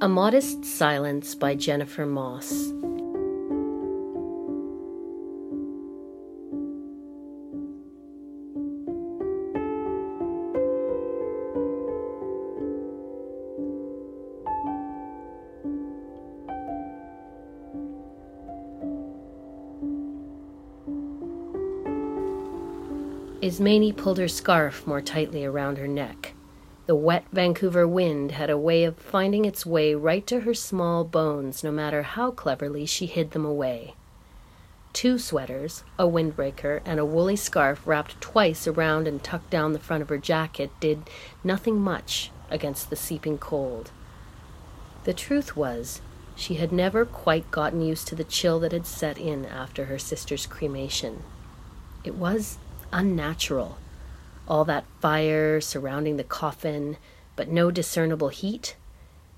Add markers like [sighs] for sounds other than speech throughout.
A Modest Silence by Jennifer Moss. Ismene pulled her scarf more tightly around her neck. The wet Vancouver wind had a way of finding its way right to her small bones, no matter how cleverly she hid them away. Two sweaters, a windbreaker, and a woolly scarf wrapped twice around and tucked down the front of her jacket did nothing much against the seeping cold. The truth was, she had never quite gotten used to the chill that had set in after her sister's cremation. It was unnatural. All that fire surrounding the coffin, but no discernible heat.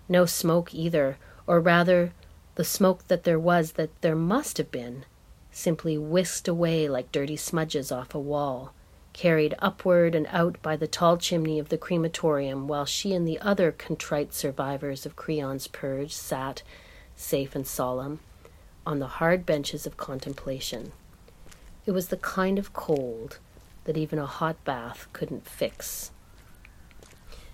No smoke either, or rather, the smoke that there was that there must have been, simply whisked away like dirty smudges off a wall, carried upward and out by the tall chimney of the crematorium, while she and the other contrite survivors of Creon's purge sat, safe and solemn, on the hard benches of contemplation. It was the kind of cold that even a hot bath couldn't fix.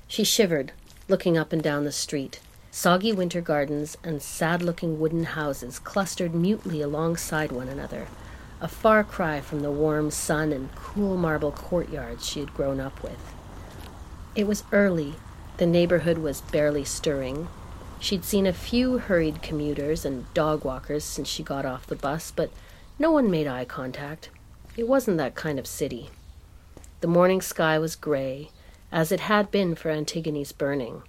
She shivered, looking up and down the street. Soggy winter gardens and sad looking wooden houses clustered mutely alongside one another, a far cry from the warm sun and cool marble courtyards she had grown up with. It was early. The neighborhood was barely stirring. She'd seen a few hurried commuters and dog walkers since she got off the bus, but no one made eye contact. It wasn't that kind of city. The morning sky was gray, as it had been for Antigone's burning.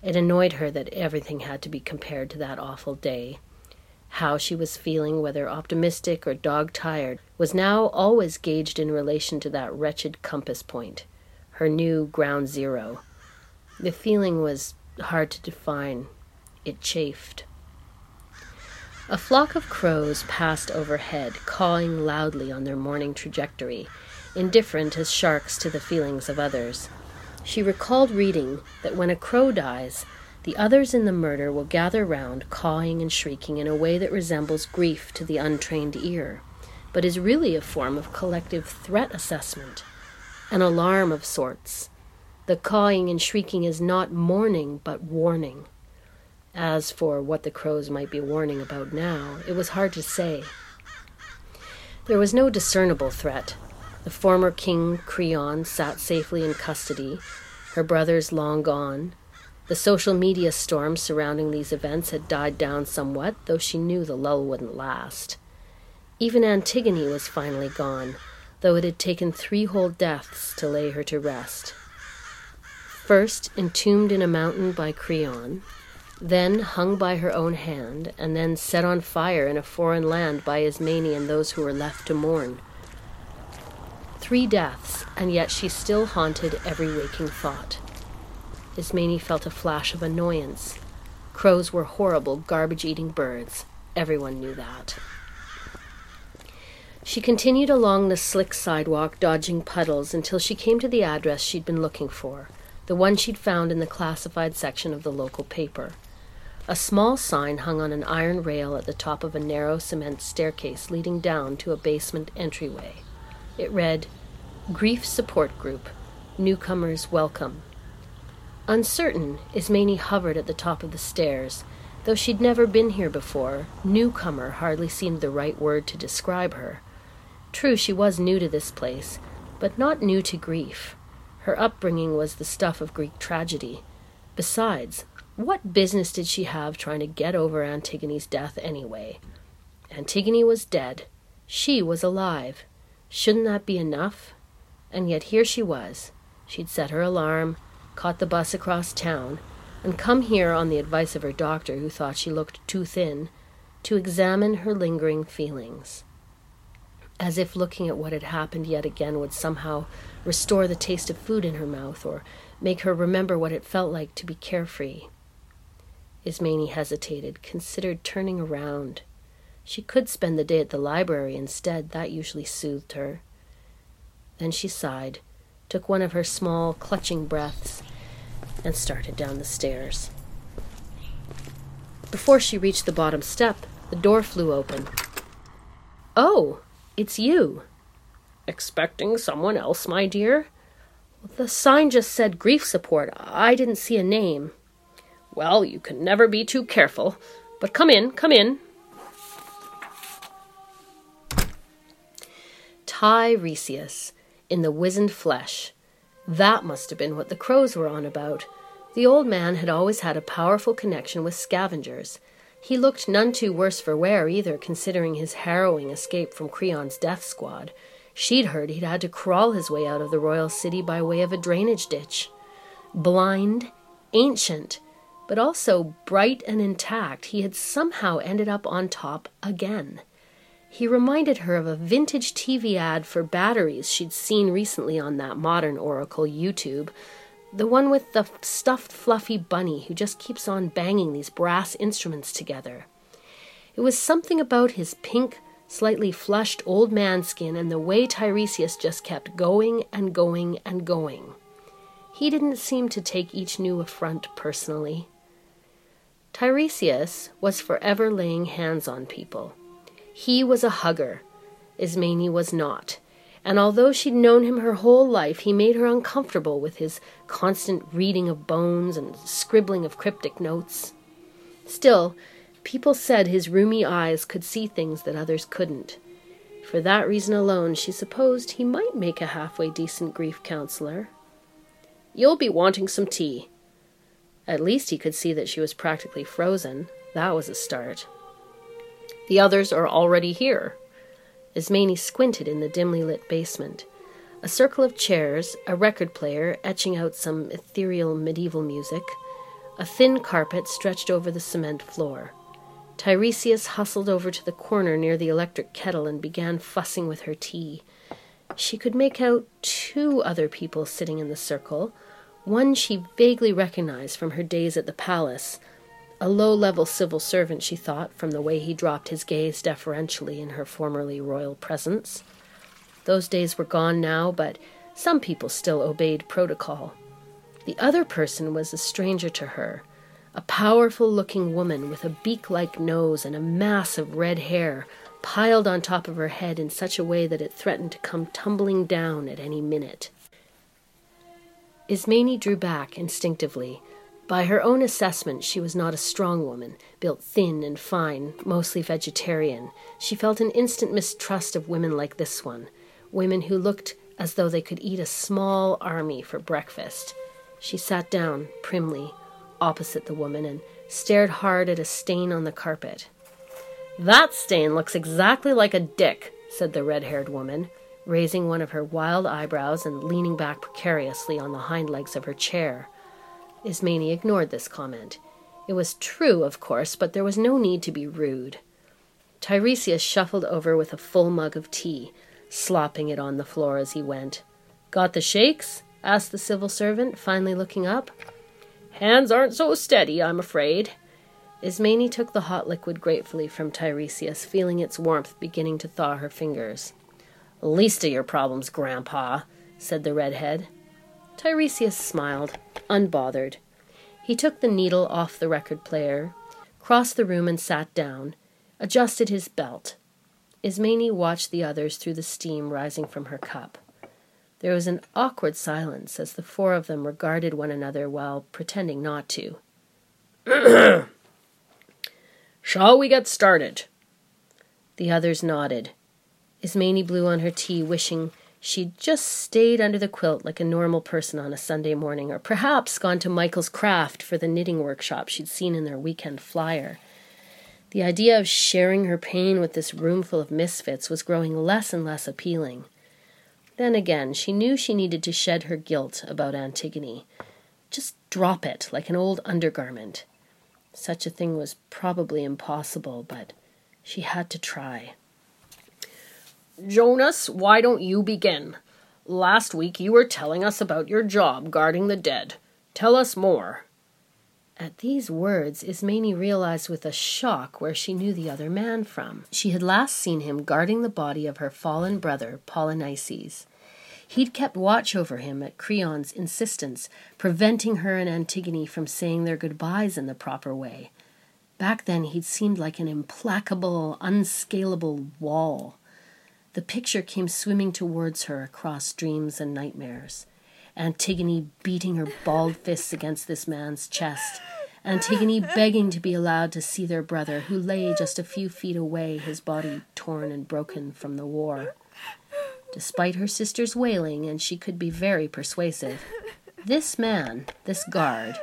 It annoyed her that everything had to be compared to that awful day. How she was feeling, whether optimistic or dog tired, was now always gauged in relation to that wretched compass point, her new ground zero. The feeling was hard to define. It chafed. A flock of crows passed overhead, cawing loudly on their morning trajectory, indifferent as sharks to the feelings of others. She recalled reading that when a crow dies, the others in the murder will gather round, cawing and shrieking in a way that resembles grief to the untrained ear, but is really a form of collective threat assessment, an alarm of sorts. The cawing and shrieking is not mourning, but warning. As for what the crows might be warning about now, it was hard to say. There was no discernible threat. The former King Creon sat safely in custody, her brothers long gone. The social media storm surrounding these events had died down somewhat, though she knew the lull wouldn't last. Even Antigone was finally gone, though it had taken three whole deaths to lay her to rest. First, entombed in a mountain by Creon, then hung by her own hand, and then set on fire in a foreign land by Ismene and those who were left to mourn. Three deaths, and yet she still haunted every waking thought. Ismene felt a flash of annoyance. Crows were horrible, garbage eating birds. Everyone knew that. She continued along the slick sidewalk, dodging puddles, until she came to the address she'd been looking for, the one she'd found in the classified section of the local paper. A small sign hung on an iron rail at the top of a narrow cement staircase leading down to a basement entryway. It read, Grief Support Group, Newcomers Welcome. Uncertain, Ismene hovered at the top of the stairs. Though she'd never been here before, newcomer hardly seemed the right word to describe her. True, she was new to this place, but not new to grief. Her upbringing was the stuff of Greek tragedy. Besides, what business did she have trying to get over Antigone's death anyway? Antigone was dead. She was alive. Shouldn't that be enough? And yet here she was. She'd set her alarm, caught the bus across town, and come here on the advice of her doctor, who thought she looked too thin, to examine her lingering feelings. As if looking at what had happened yet again would somehow restore the taste of food in her mouth or make her remember what it felt like to be carefree. Ismene hesitated, considered turning around. She could spend the day at the library instead, that usually soothed her. Then she sighed, took one of her small, clutching breaths, and started down the stairs. Before she reached the bottom step, the door flew open. Oh, it's you. Expecting someone else, my dear? The sign just said grief support. I didn't see a name. Well, you can never be too careful. But come in, come in. Tiresias, in the wizened flesh. That must have been what the crows were on about. The old man had always had a powerful connection with scavengers. He looked none too worse for wear either, considering his harrowing escape from Creon's death squad. She'd heard he'd had to crawl his way out of the royal city by way of a drainage ditch. Blind, ancient, but also bright and intact, he had somehow ended up on top again. He reminded her of a vintage TV ad for batteries she'd seen recently on that modern Oracle YouTube. The one with the stuffed fluffy bunny who just keeps on banging these brass instruments together. It was something about his pink, slightly flushed old man skin and the way Tiresias just kept going and going and going. He didn't seem to take each new affront personally. Tiresias was forever laying hands on people. He was a hugger. Ismene was not. And although she'd known him her whole life, he made her uncomfortable with his constant reading of bones and scribbling of cryptic notes. Still, people said his rheumy eyes could see things that others couldn't. For that reason alone, she supposed he might make a halfway decent grief counselor. You'll be wanting some tea. At least he could see that she was practically frozen. That was a start. The others are already here. Ismene squinted in the dimly lit basement. A circle of chairs, a record player etching out some ethereal medieval music, a thin carpet stretched over the cement floor. Tiresias hustled over to the corner near the electric kettle and began fussing with her tea. She could make out two other people sitting in the circle, one she vaguely recognized from her days at the palace, a low level civil servant, she thought, from the way he dropped his gaze deferentially in her formerly royal presence. Those days were gone now, but some people still obeyed protocol. The other person was a stranger to her, a powerful looking woman with a beak like nose and a mass of red hair piled on top of her head in such a way that it threatened to come tumbling down at any minute. Ismene drew back instinctively by her own assessment, she was not a strong woman, built thin and fine, mostly vegetarian. She felt an instant mistrust of women like this one, women who looked as though they could eat a small army for breakfast. She sat down, primly, opposite the woman and stared hard at a stain on the carpet. That stain looks exactly like a dick, said the red haired woman, raising one of her wild eyebrows and leaning back precariously on the hind legs of her chair. Ismene ignored this comment. It was true, of course, but there was no need to be rude. Tiresias shuffled over with a full mug of tea, slopping it on the floor as he went. Got the shakes? asked the civil servant, finally looking up. Hands aren't so steady, I'm afraid. Ismene took the hot liquid gratefully from Tiresias, feeling its warmth beginning to thaw her fingers. Least of your problems, Grandpa, said the redhead. Tiresias smiled, unbothered. He took the needle off the record player, crossed the room and sat down, adjusted his belt. Ismene watched the others through the steam rising from her cup. There was an awkward silence as the four of them regarded one another while pretending not to. [clears throat] Shall we get started? The others nodded. Ismene blew on her tea, wishing She'd just stayed under the quilt like a normal person on a Sunday morning, or perhaps gone to Michael's Craft for the knitting workshop she'd seen in their weekend flyer. The idea of sharing her pain with this roomful of misfits was growing less and less appealing. Then again, she knew she needed to shed her guilt about Antigone. Just drop it like an old undergarment. Such a thing was probably impossible, but she had to try. Jonas, why don't you begin? Last week you were telling us about your job guarding the dead. Tell us more. At these words, Ismene realized with a shock where she knew the other man from. She had last seen him guarding the body of her fallen brother, Polynices. He'd kept watch over him at Creon's insistence, preventing her and Antigone from saying their goodbyes in the proper way. Back then, he'd seemed like an implacable, unscalable wall. The picture came swimming towards her across dreams and nightmares. Antigone beating her balled fists against this man's chest. Antigone begging to be allowed to see their brother, who lay just a few feet away, his body torn and broken from the war. Despite her sister's wailing, and she could be very persuasive, this man, this guard,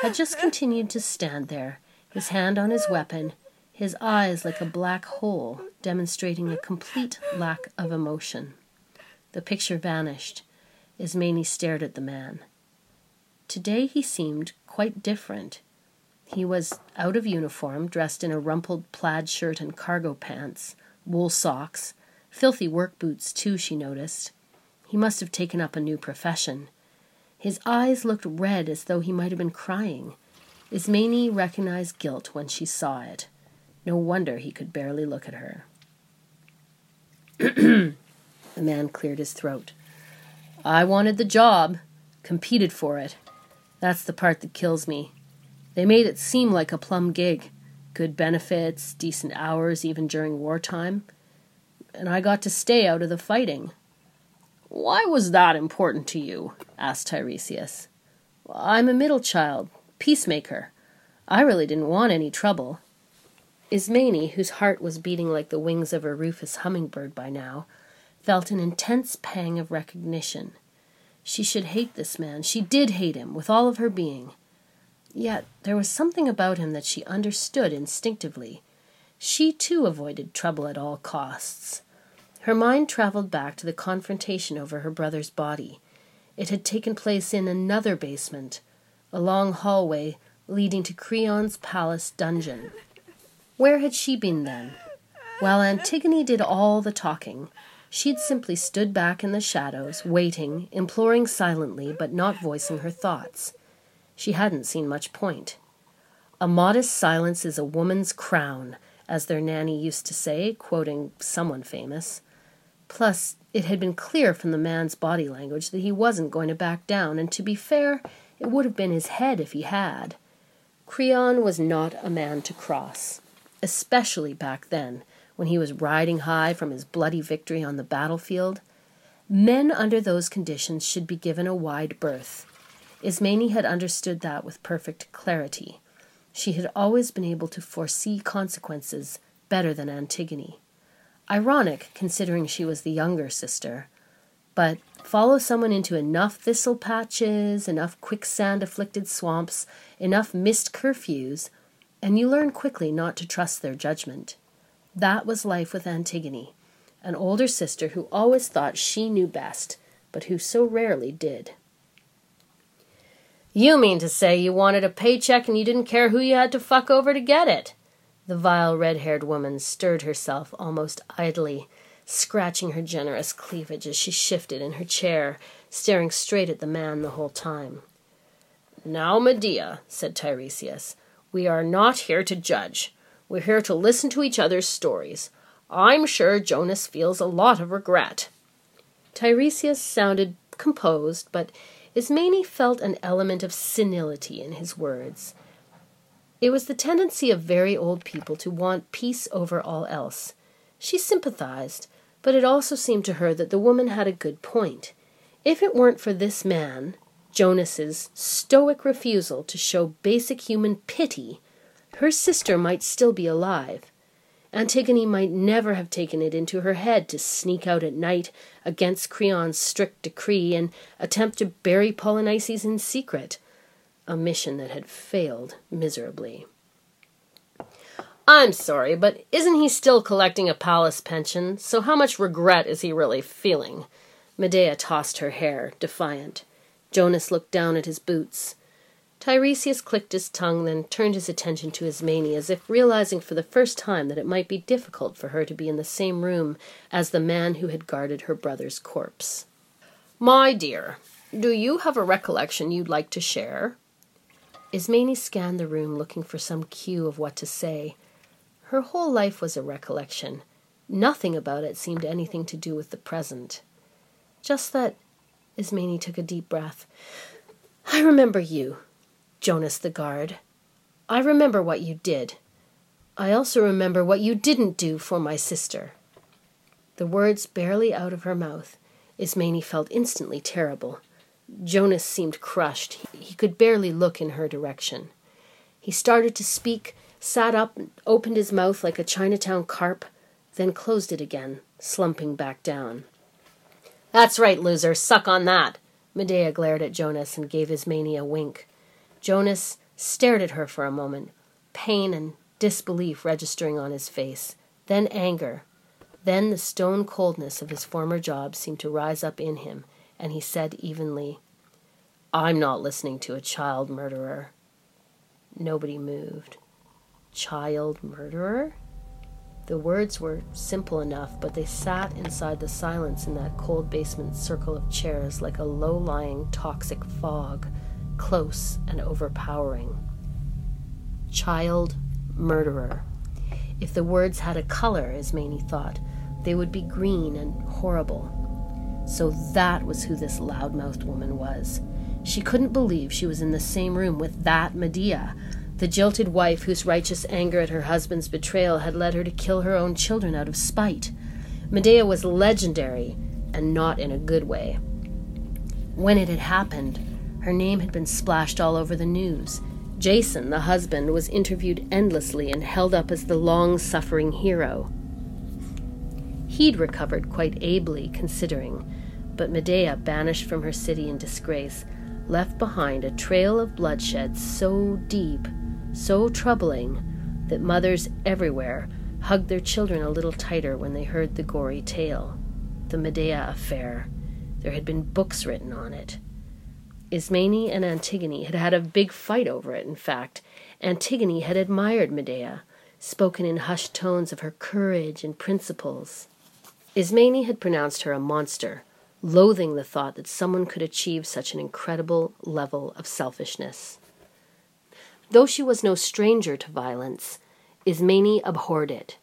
had just continued to stand there, his hand on his weapon, his eyes like a black hole, demonstrating a complete lack of emotion. The picture vanished. Ismene stared at the man. Today he seemed quite different. He was out of uniform, dressed in a rumpled plaid shirt and cargo pants, wool socks, filthy work boots, too, she noticed. He must have taken up a new profession. His eyes looked red as though he might have been crying. Ismene recognized guilt when she saw it. No wonder he could barely look at her. [clears throat] the man cleared his throat. I wanted the job, competed for it. That's the part that kills me. They made it seem like a plum gig good benefits, decent hours, even during wartime. And I got to stay out of the fighting. Why was that important to you? asked Tiresias. I'm a middle child, peacemaker. I really didn't want any trouble. Ismene, whose heart was beating like the wings of a rufous hummingbird by now, felt an intense pang of recognition. She should hate this man. She did hate him with all of her being. Yet there was something about him that she understood instinctively. She too avoided trouble at all costs. Her mind traveled back to the confrontation over her brother's body. It had taken place in another basement, a long hallway leading to Creon's palace dungeon. Where had she been then? While Antigone did all the talking, she'd simply stood back in the shadows, waiting, imploring silently, but not voicing her thoughts. She hadn't seen much point. A modest silence is a woman's crown, as their nanny used to say, quoting someone famous. Plus, it had been clear from the man's body language that he wasn't going to back down, and to be fair, it would have been his head if he had. Creon was not a man to cross especially back then, when he was riding high from his bloody victory on the battlefield. Men under those conditions should be given a wide berth. Ismene had understood that with perfect clarity. She had always been able to foresee consequences better than Antigone. Ironic, considering she was the younger sister. But follow someone into enough thistle patches, enough quicksand afflicted swamps, enough missed curfews, and you learn quickly not to trust their judgment. That was life with Antigone, an older sister who always thought she knew best, but who so rarely did. You mean to say you wanted a paycheck and you didn't care who you had to fuck over to get it? The vile red haired woman stirred herself almost idly, scratching her generous cleavage as she shifted in her chair, staring straight at the man the whole time. Now, Medea, said Tiresias, we are not here to judge. We're here to listen to each other's stories. I'm sure Jonas feels a lot of regret. Tiresias sounded composed, but Ismene felt an element of senility in his words. It was the tendency of very old people to want peace over all else. She sympathized, but it also seemed to her that the woman had a good point. If it weren't for this man, Jonas's stoic refusal to show basic human pity, her sister might still be alive. Antigone might never have taken it into her head to sneak out at night against Creon's strict decree and attempt to bury Polynices in secret, a mission that had failed miserably. I'm sorry, but isn't he still collecting a palace pension? So how much regret is he really feeling? Medea tossed her hair, defiant. Jonas looked down at his boots. Tiresias clicked his tongue, then turned his attention to Ismene, as if realizing for the first time that it might be difficult for her to be in the same room as the man who had guarded her brother's corpse. My dear, do you have a recollection you'd like to share? Ismene scanned the room, looking for some cue of what to say. Her whole life was a recollection. Nothing about it seemed anything to do with the present. Just that Ismene took a deep breath. I remember you, Jonas the guard. I remember what you did. I also remember what you didn't do for my sister. The words barely out of her mouth, Ismene felt instantly terrible. Jonas seemed crushed. He could barely look in her direction. He started to speak, sat up, opened his mouth like a Chinatown carp, then closed it again, slumping back down. That's right, loser. Suck on that. Medea glared at Jonas and gave Ismene a wink. Jonas stared at her for a moment, pain and disbelief registering on his face, then anger. Then the stone coldness of his former job seemed to rise up in him, and he said evenly, I'm not listening to a child murderer. Nobody moved. Child murderer? The words were simple enough, but they sat inside the silence in that cold basement circle of chairs like a low lying toxic fog, close and overpowering. Child murderer. If the words had a color, as Ismene thought, they would be green and horrible. So that was who this loudmouthed woman was. She couldn't believe she was in the same room with that Medea, the jilted wife whose righteous anger at her husband's betrayal had led her to kill her own children out of spite. Medea was legendary, and not in a good way. When it had happened, her name had been splashed all over the news, Jason, the husband, was interviewed endlessly and held up as the long suffering hero. He'd recovered quite ably, considering, but Medea, banished from her city in disgrace, left behind a trail of bloodshed so deep, so troubling, that mothers everywhere hugged their children a little tighter when they heard the gory tale. The Medea affair. There had been books written on it. Ismene and Antigone had had a big fight over it, in fact. Antigone had admired Medea, spoken in hushed tones of her courage and principles. Ismene had pronounced her a monster, loathing the thought that someone could achieve such an incredible level of selfishness. Though she was no stranger to violence, Ismene abhorred it.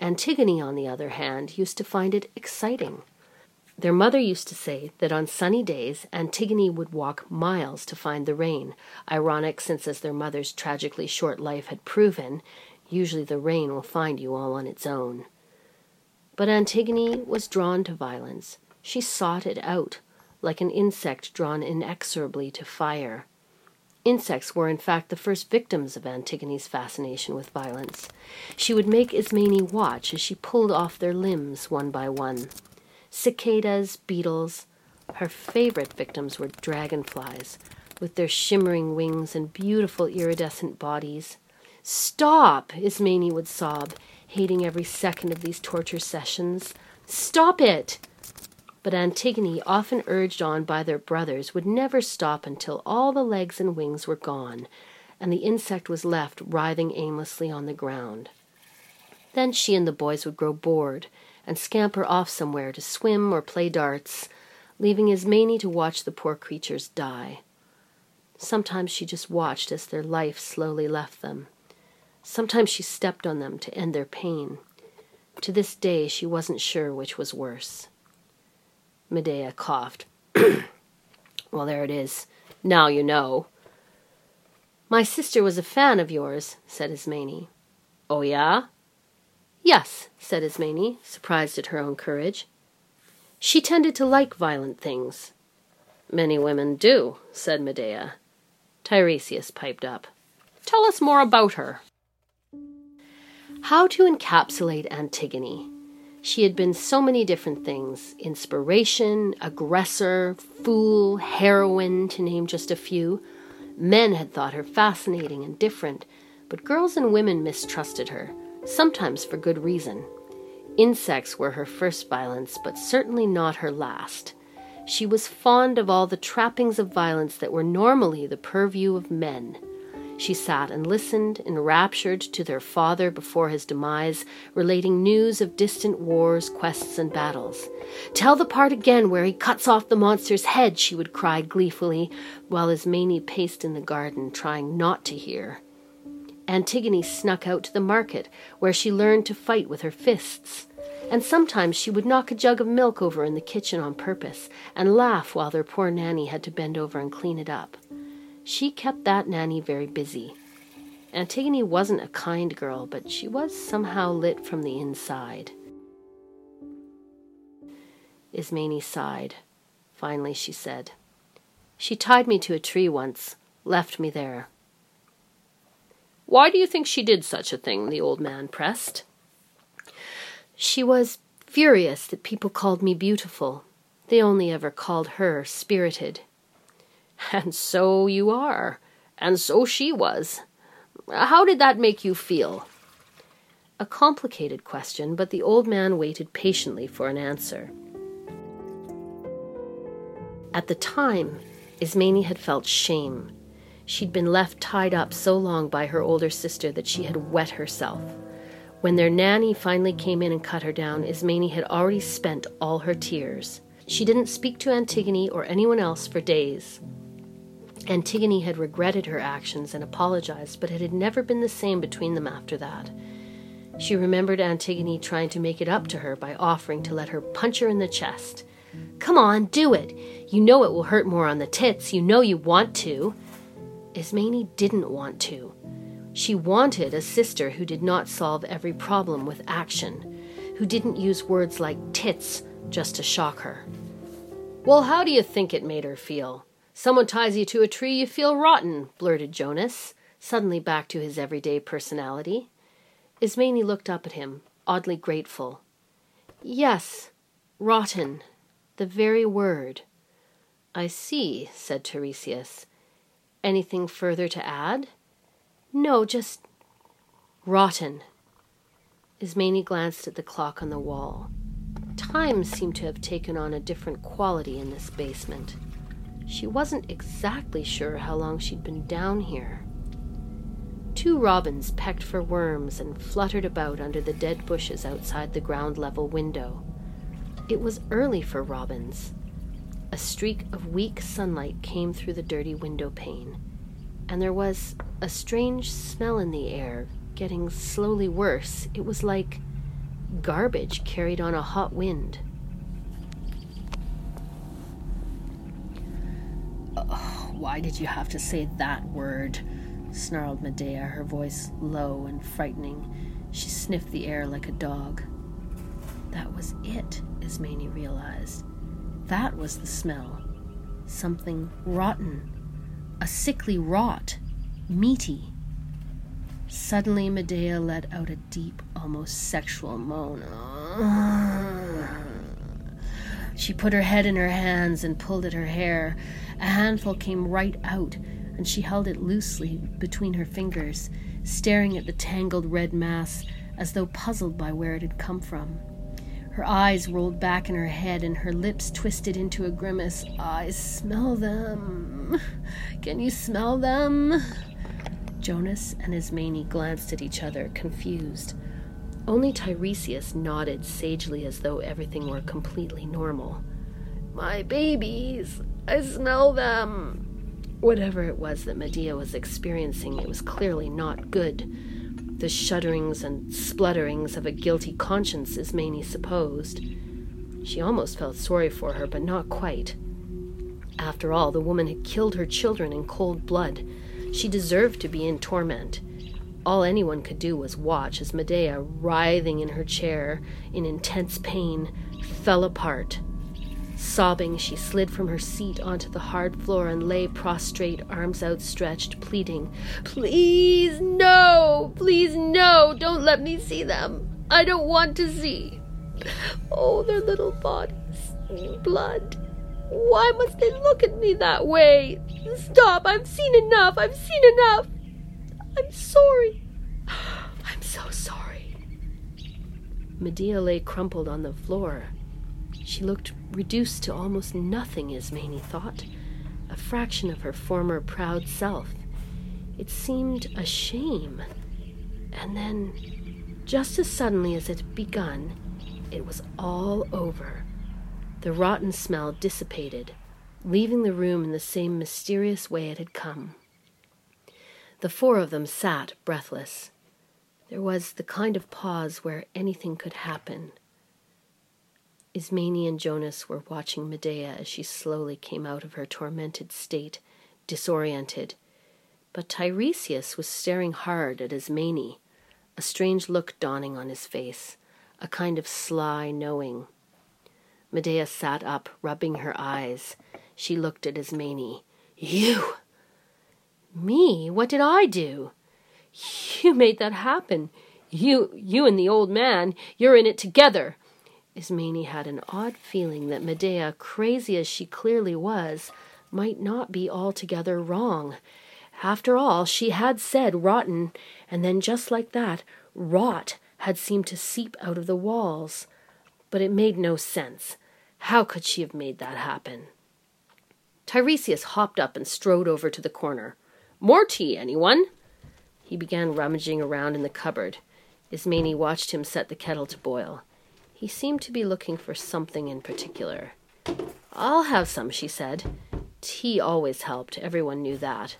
Antigone, on the other hand, used to find it exciting. Their mother used to say that on sunny days Antigone would walk miles to find the rain, ironic since, as their mother's tragically short life had proven, usually the rain will find you all on its own. But Antigone was drawn to violence. She sought it out, like an insect drawn inexorably to fire. Insects were, in fact, the first victims of Antigone's fascination with violence. She would make Ismene watch as she pulled off their limbs one by one cicadas, beetles. Her favorite victims were dragonflies, with their shimmering wings and beautiful iridescent bodies. Stop! Ismene would sob, hating every second of these torture sessions. Stop it! But Antigone, often urged on by their brothers, would never stop until all the legs and wings were gone, and the insect was left writhing aimlessly on the ground. Then she and the boys would grow bored and scamper off somewhere to swim or play darts, leaving Ismene to watch the poor creatures die. Sometimes she just watched as their life slowly left them. Sometimes she stepped on them to end their pain. To this day, she wasn't sure which was worse. Medea coughed. [clears throat] well, there it is. Now you know. My sister was a fan of yours, said Ismene. Oh, yeah? Yes, said Ismene, surprised at her own courage. She tended to like violent things. Many women do, said Medea. Tiresias piped up. Tell us more about her. How to encapsulate Antigone? She had been so many different things inspiration, aggressor, fool, heroine, to name just a few. Men had thought her fascinating and different, but girls and women mistrusted her sometimes for good reason. Insects were her first violence, but certainly not her last. She was fond of all the trappings of violence that were normally the purview of men. She sat and listened, enraptured, to their father before his demise, relating news of distant wars, quests, and battles. Tell the part again where he cuts off the monster's head, she would cry gleefully, while Ismene paced in the garden, trying not to hear. Antigone snuck out to the market, where she learned to fight with her fists. And sometimes she would knock a jug of milk over in the kitchen on purpose, and laugh while their poor nanny had to bend over and clean it up. She kept that nanny very busy. Antigone wasn't a kind girl, but she was somehow lit from the inside. Ismene sighed. Finally, she said, She tied me to a tree once, left me there. Why do you think she did such a thing? the old man pressed. She was furious that people called me beautiful. They only ever called her spirited. And so you are, and so she was. How did that make you feel? A complicated question, but the old man waited patiently for an answer. At the time, Ismene had felt shame. She'd been left tied up so long by her older sister that she had wet herself. When their nanny finally came in and cut her down, Ismene had already spent all her tears. She didn't speak to Antigone or anyone else for days. Antigone had regretted her actions and apologized, but it had never been the same between them after that. She remembered Antigone trying to make it up to her by offering to let her punch her in the chest. Come on, do it. You know it will hurt more on the tits. You know you want to. Ismene didn't want to. She wanted a sister who did not solve every problem with action, who didn't use words like tits just to shock her. Well, how do you think it made her feel? Someone ties you to a tree, you feel rotten, blurted Jonas, suddenly back to his everyday personality. Ismene looked up at him, oddly grateful. Yes, rotten, the very word. I see, said Tiresias. Anything further to add? No, just rotten. Ismene glanced at the clock on the wall. Time seemed to have taken on a different quality in this basement. She wasn't exactly sure how long she'd been down here. Two robins pecked for worms and fluttered about under the dead bushes outside the ground level window. It was early for robins. A streak of weak sunlight came through the dirty window pane, and there was a strange smell in the air, getting slowly worse. It was like garbage carried on a hot wind. Oh, why did you have to say that word? snarled Medea, her voice low and frightening. She sniffed the air like a dog. That was it, Ismene realized. That was the smell. Something rotten. A sickly rot. Meaty. Suddenly, Medea let out a deep, almost sexual moan. She put her head in her hands and pulled at her hair. A handful came right out, and she held it loosely between her fingers, staring at the tangled red mass as though puzzled by where it had come from. Her eyes rolled back in her head and her lips twisted into a grimace. I smell them. Can you smell them? Jonas and Ismene glanced at each other, confused. Only Tiresias nodded sagely as though everything were completely normal. My babies, I smell them. Whatever it was that Medea was experiencing, it was clearly not good. The shudderings and splutterings of a guilty conscience, as Ismene supposed. She almost felt sorry for her, but not quite. After all, the woman had killed her children in cold blood. She deserved to be in torment. All anyone could do was watch as Medea, writhing in her chair in intense pain, fell apart. Sobbing, she slid from her seat onto the hard floor and lay prostrate, arms outstretched, pleading, Please, no! Please, no! Don't let me see them! I don't want to see! Oh, their little bodies, blood. Why must they look at me that way? Stop! I've seen enough! I've seen enough! I'm sorry. I'm so sorry. Medea lay crumpled on the floor. She looked reduced to almost nothing, Ismene thought, a fraction of her former proud self. It seemed a shame. And then, just as suddenly as it had begun, it was all over. The rotten smell dissipated, leaving the room in the same mysterious way it had come. The four of them sat breathless. There was the kind of pause where anything could happen. Ismene and Jonas were watching Medea as she slowly came out of her tormented state, disoriented. But Tiresias was staring hard at Ismene, a strange look dawning on his face, a kind of sly knowing. Medea sat up, rubbing her eyes. She looked at Ismene. You! Me? What did I do? You made that happen. You, you and the old man, you're in it together. Ismene had an odd feeling that Medea, crazy as she clearly was, might not be altogether wrong. After all, she had said rotten, and then just like that, rot had seemed to seep out of the walls. But it made no sense. How could she have made that happen? Tiresias hopped up and strode over to the corner. More tea, anyone? He began rummaging around in the cupboard. Ismene watched him set the kettle to boil. He seemed to be looking for something in particular. I'll have some, she said. Tea always helped, everyone knew that.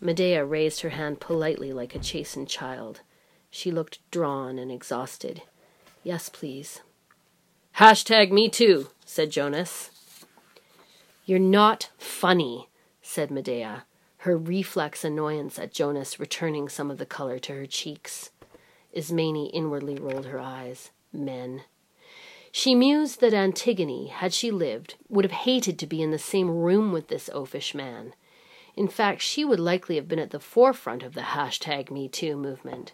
Medea raised her hand politely like a chastened child. She looked drawn and exhausted. Yes, please. Hashtag me too, said Jonas. You're not funny, said Medea, her reflex annoyance at Jonas returning some of the color to her cheeks. Ismene inwardly rolled her eyes. Men. She mused that Antigone, had she lived, would have hated to be in the same room with this oafish man. In fact, she would likely have been at the forefront of the hashtag MeToo movement.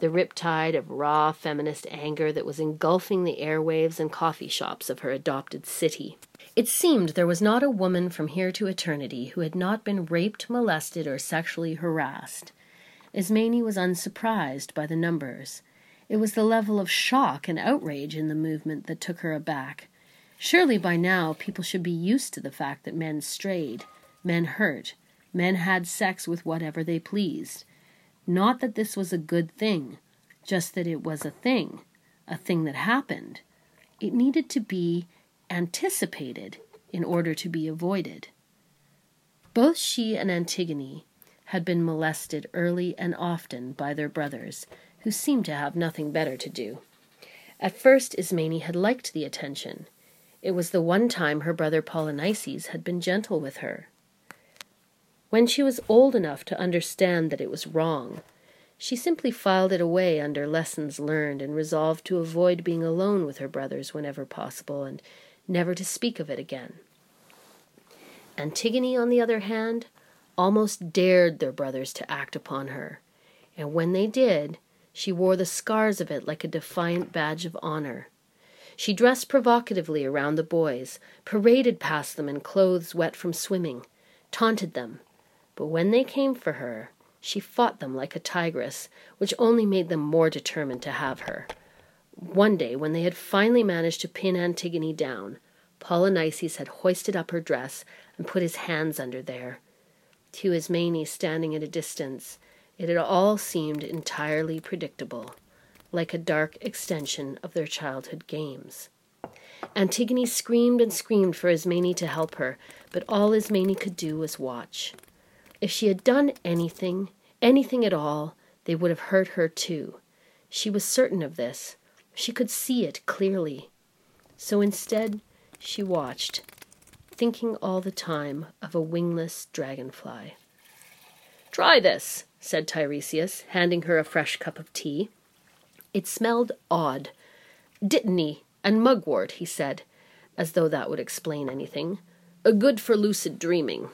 The riptide of raw feminist anger that was engulfing the airwaves and coffee shops of her adopted city. It seemed there was not a woman from here to eternity who had not been raped, molested, or sexually harassed. Ismene was unsurprised by the numbers. It was the level of shock and outrage in the movement that took her aback. Surely by now people should be used to the fact that men strayed, men hurt, men had sex with whatever they pleased. Not that this was a good thing, just that it was a thing, a thing that happened. It needed to be anticipated in order to be avoided. Both she and Antigone had been molested early and often by their brothers, who seemed to have nothing better to do. At first, Ismene had liked the attention. It was the one time her brother Polynices had been gentle with her. When she was old enough to understand that it was wrong, she simply filed it away under lessons learned and resolved to avoid being alone with her brothers whenever possible and never to speak of it again. Antigone, on the other hand, almost dared their brothers to act upon her, and when they did, she wore the scars of it like a defiant badge of honor. She dressed provocatively around the boys, paraded past them in clothes wet from swimming, taunted them. But when they came for her, she fought them like a tigress, which only made them more determined to have her. One day, when they had finally managed to pin Antigone down, Polynices had hoisted up her dress and put his hands under there. To Ismene, standing at a distance, it had all seemed entirely predictable, like a dark extension of their childhood games. Antigone screamed and screamed for Ismene to help her, but all Ismene could do was watch. If she had done anything, anything at all, they would have hurt her too. She was certain of this. She could see it clearly. So instead, she watched, thinking all the time of a wingless dragonfly. Try this, said Tiresias, handing her a fresh cup of tea. It smelled odd. Dittany and mugwort, he said, as though that would explain anything. A good for lucid dreaming.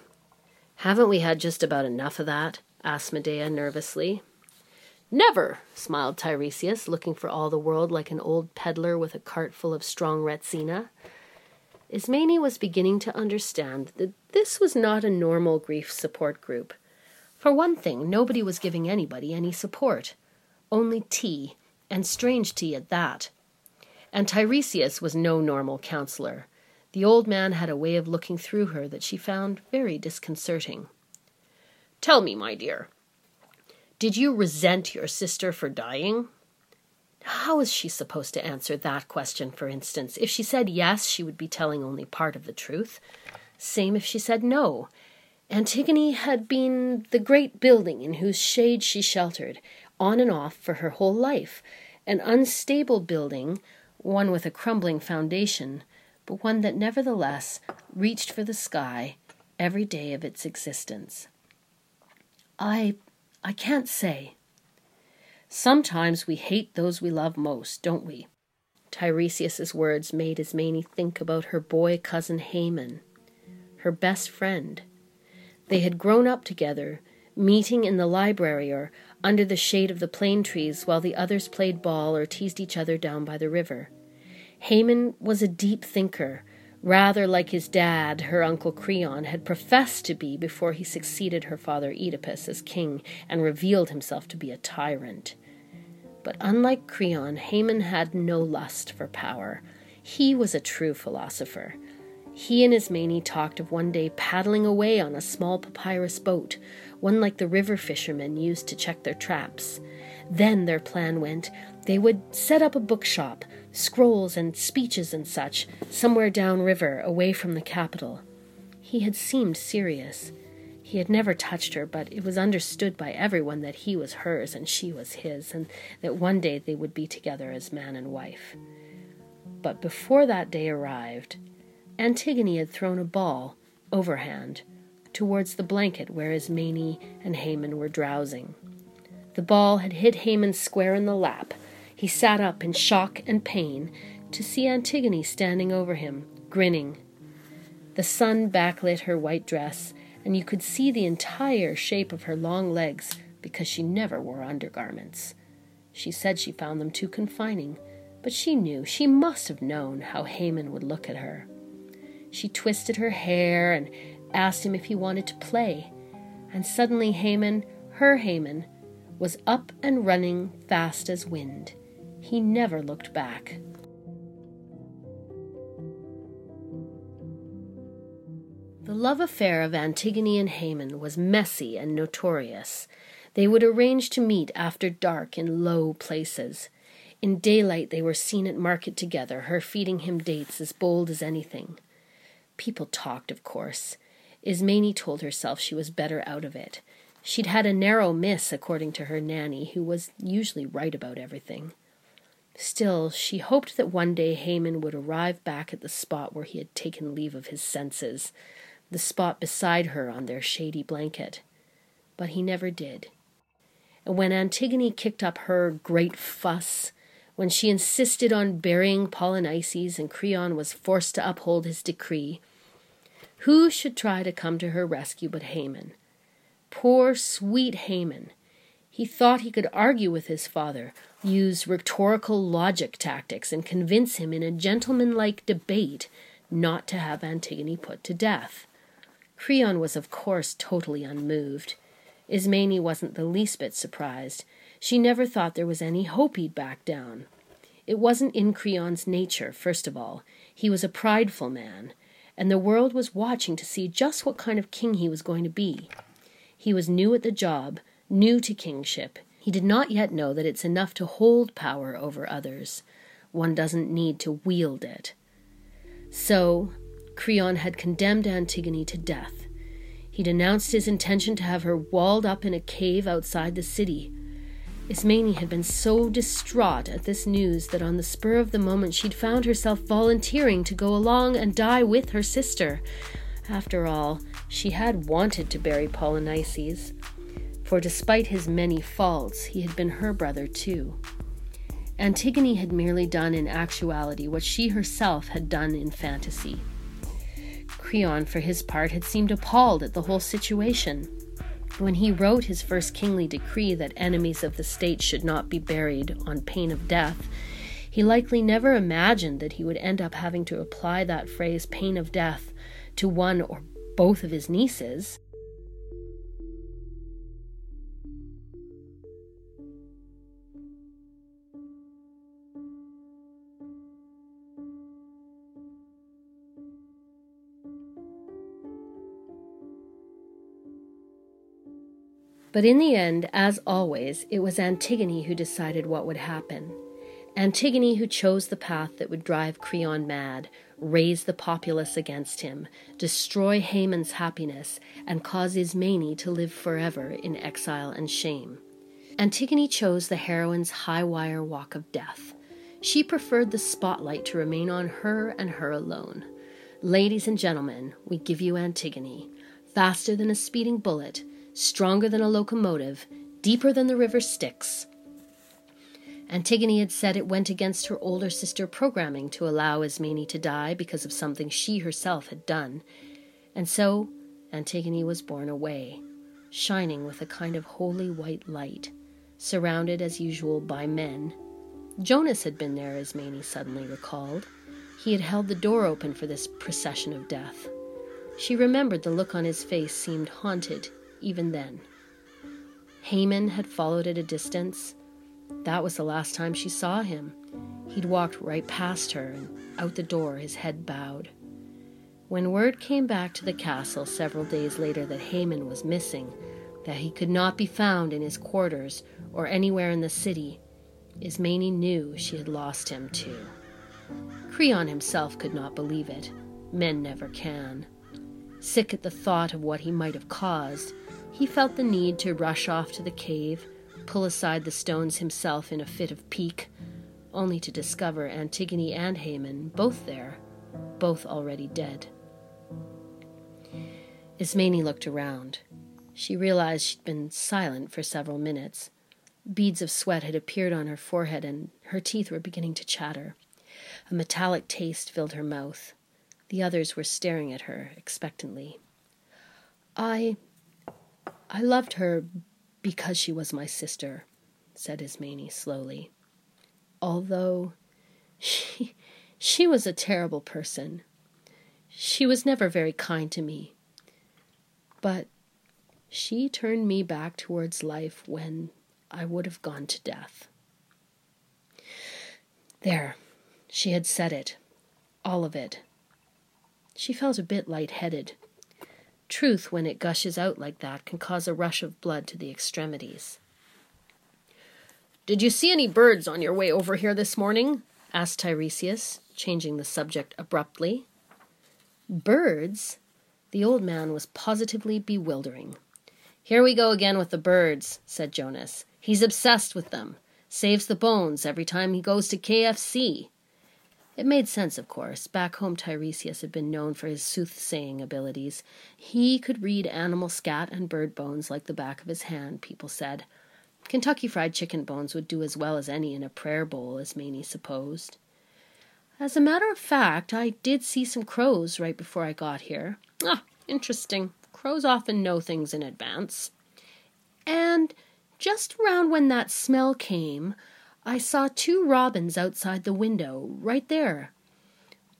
Haven't we had just about enough of that? asked Medea nervously. Never, smiled Tiresias, looking for all the world like an old peddler with a cart full of strong retsina. Ismene was beginning to understand that this was not a normal grief support group. For one thing, nobody was giving anybody any support. Only tea, and strange tea at that. And Tiresias was no normal counselor. The old man had a way of looking through her that she found very disconcerting. Tell me, my dear, did you resent your sister for dying? How was she supposed to answer that question, for instance? If she said yes, she would be telling only part of the truth. Same if she said no. Antigone had been the great building in whose shade she sheltered, on and off for her whole life, an unstable building, one with a crumbling foundation, but one that nevertheless reached for the sky every day of its existence. I. I can't say. Sometimes we hate those we love most, don't we? Tiresias's words made Ismene think about her boy cousin Haemon, her best friend. They had grown up together, meeting in the library or under the shade of the plane trees while the others played ball or teased each other down by the river. Haemon was a deep thinker, rather like his dad, her uncle Creon, had professed to be before he succeeded her father Oedipus as king and revealed himself to be a tyrant. But unlike Creon, Haemon had no lust for power. He was a true philosopher. He and Ismene talked of one day paddling away on a small papyrus boat, one like the river fishermen used to check their traps. Then their plan went they would set up a bookshop, scrolls and speeches and such, somewhere downriver, away from the capital. He had seemed serious. He had never touched her, but it was understood by everyone that he was hers and she was his, and that one day they would be together as man and wife. But before that day arrived, Antigone had thrown a ball, overhand, towards the blanket where Ismene and Haemon were drowsing. The ball had hit Haemon square in the lap. He sat up in shock and pain to see Antigone standing over him, grinning. The sun backlit her white dress, and you could see the entire shape of her long legs because she never wore undergarments. She said she found them too confining, but she knew, she must have known, how Haemon would look at her. She twisted her hair and asked him if he wanted to play, and suddenly Haemon, her Haemon, was up and running fast as wind. He never looked back. The love affair of Antigone and Haemon was messy and notorious. They would arrange to meet after dark in low places. In daylight, they were seen at market together, her feeding him dates as bold as anything. People talked, of course. Ismene told herself she was better out of it. She'd had a narrow miss, according to her nanny, who was usually right about everything. Still, she hoped that one day Haemon would arrive back at the spot where he had taken leave of his senses the spot beside her on their shady blanket. But he never did. And when Antigone kicked up her great fuss, when she insisted on burying Polynices and Creon was forced to uphold his decree, who should try to come to her rescue but Haemon? Poor, sweet Haemon. He thought he could argue with his father, use rhetorical logic tactics, and convince him in a gentlemanlike debate not to have Antigone put to death. Creon was, of course, totally unmoved. Ismene wasn't the least bit surprised. She never thought there was any hope he'd back down. It wasn't in Creon's nature, first of all. He was a prideful man, and the world was watching to see just what kind of king he was going to be. He was new at the job, new to kingship. He did not yet know that it's enough to hold power over others. One doesn't need to wield it. So, Creon had condemned Antigone to death. He'd announced his intention to have her walled up in a cave outside the city. Ismene had been so distraught at this news that on the spur of the moment she'd found herself volunteering to go along and die with her sister. After all, she had wanted to bury Polynices, for despite his many faults, he had been her brother too. Antigone had merely done in actuality what she herself had done in fantasy. Creon, for his part, had seemed appalled at the whole situation. When he wrote his first kingly decree that enemies of the state should not be buried on pain of death, he likely never imagined that he would end up having to apply that phrase, pain of death, to one or both of his nieces. But in the end, as always, it was Antigone who decided what would happen. Antigone who chose the path that would drive Creon mad, raise the populace against him, destroy Haemon's happiness, and cause Ismene to live forever in exile and shame. Antigone chose the heroine's high wire walk of death. She preferred the spotlight to remain on her and her alone. Ladies and gentlemen, we give you Antigone, faster than a speeding bullet, stronger than a locomotive, deeper than the river Styx. Antigone had said it went against her older sister programming to allow Ismene to die because of something she herself had done, and so Antigone was borne away, shining with a kind of holy white light, surrounded as usual by men. Jonas had been there, Ismene suddenly recalled. He had held the door open for this procession of death. She remembered the look on his face seemed haunted even then. Haemon had followed at a distance, that was the last time she saw him. He'd walked right past her and out the door, his head bowed. When word came back to the castle several days later that Haemon was missing, that he could not be found in his quarters or anywhere in the city, Ismene knew she had lost him too. Creon himself could not believe it. Men never can. Sick at the thought of what he might have caused, he felt the need to rush off to the cave pull aside the stones himself in a fit of pique, only to discover Antigone and Haemon both there, both already dead. Ismene looked around. She realized she'd been silent for several minutes. Beads of sweat had appeared on her forehead, and her teeth were beginning to chatter. A metallic taste filled her mouth. The others were staring at her expectantly. I. I loved her, because she was my sister, said Ismene slowly. Although she, she was a terrible person. She was never very kind to me. But she turned me back towards life when I would have gone to death. There, she had said it, all of it. She felt a bit light-headed. Truth, when it gushes out like that, can cause a rush of blood to the extremities. Did you see any birds on your way over here this morning? asked Tiresias, changing the subject abruptly. Birds? The old man was positively bewildering. Here we go again with the birds, said Jonas. He's obsessed with them. Saves the bones every time he goes to KFC. It made sense, of course. Back home, Tiresias had been known for his soothsaying abilities. He could read animal scat and bird bones like the back of his hand, people said. Kentucky Fried Chicken bones would do as well as any in a prayer bowl, as Ismene supposed. As a matter of fact, I did see some crows right before I got here. Ah, interesting. Crows often know things in advance. And just round when that smell came, I saw two robins outside the window, right there.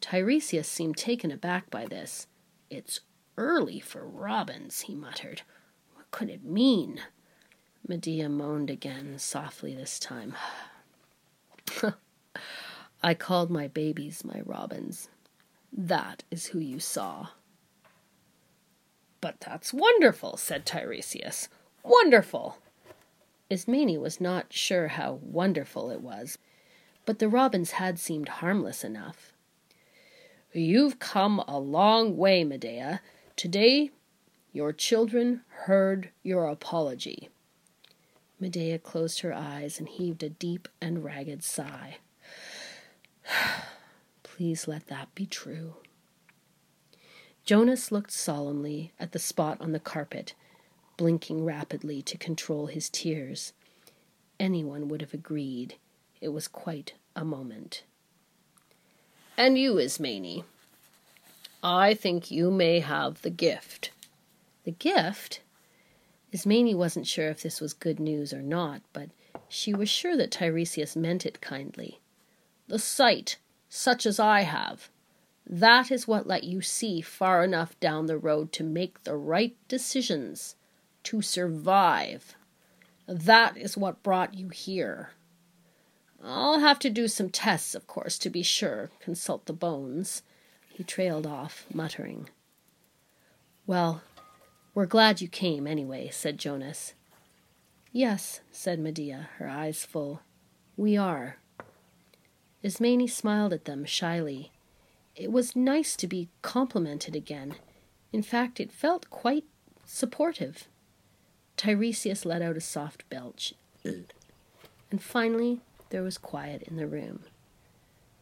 Tiresias seemed taken aback by this. It's early for robins, he muttered. What could it mean? Medea moaned again, softly this time. [laughs] I called my babies my robins. That is who you saw. But that's wonderful, said Tiresias. Wonderful! Ismene was not sure how wonderful it was, but the robins had seemed harmless enough. You've come a long way, Medea. Today your children heard your apology. Medea closed her eyes and heaved a deep and ragged sigh. [sighs] Please let that be true. Jonas looked solemnly at the spot on the carpet blinking rapidly to control his tears. Anyone would have agreed it was quite a moment. And you, Ismene, I think you may have the gift. The gift? Ismene wasn't sure if this was good news or not, but she was sure that Tiresias meant it kindly. The sight, such as I have, that is what let you see far enough down the road to make the right decisions to survive. That is what brought you here. I'll have to do some tests, of course, to be sure. Consult the bones. He trailed off, muttering. Well, we're glad you came, anyway, said Jonas. Yes, said Medea, her eyes full. We are. Ismene smiled at them shyly. It was nice to be complimented again. In fact, it felt quite supportive. Tiresias let out a soft belch. And finally, there was quiet in the room.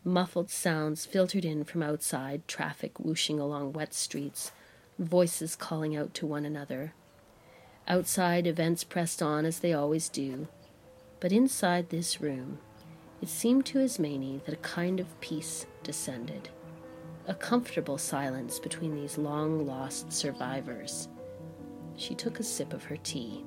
Muffled sounds filtered in from outside, traffic whooshing along wet streets, voices calling out to one another. Outside, events pressed on as they always do. But inside this room, it seemed to Ismene that a kind of peace descended. A comfortable silence between these long lost survivors. She took a sip of her tea.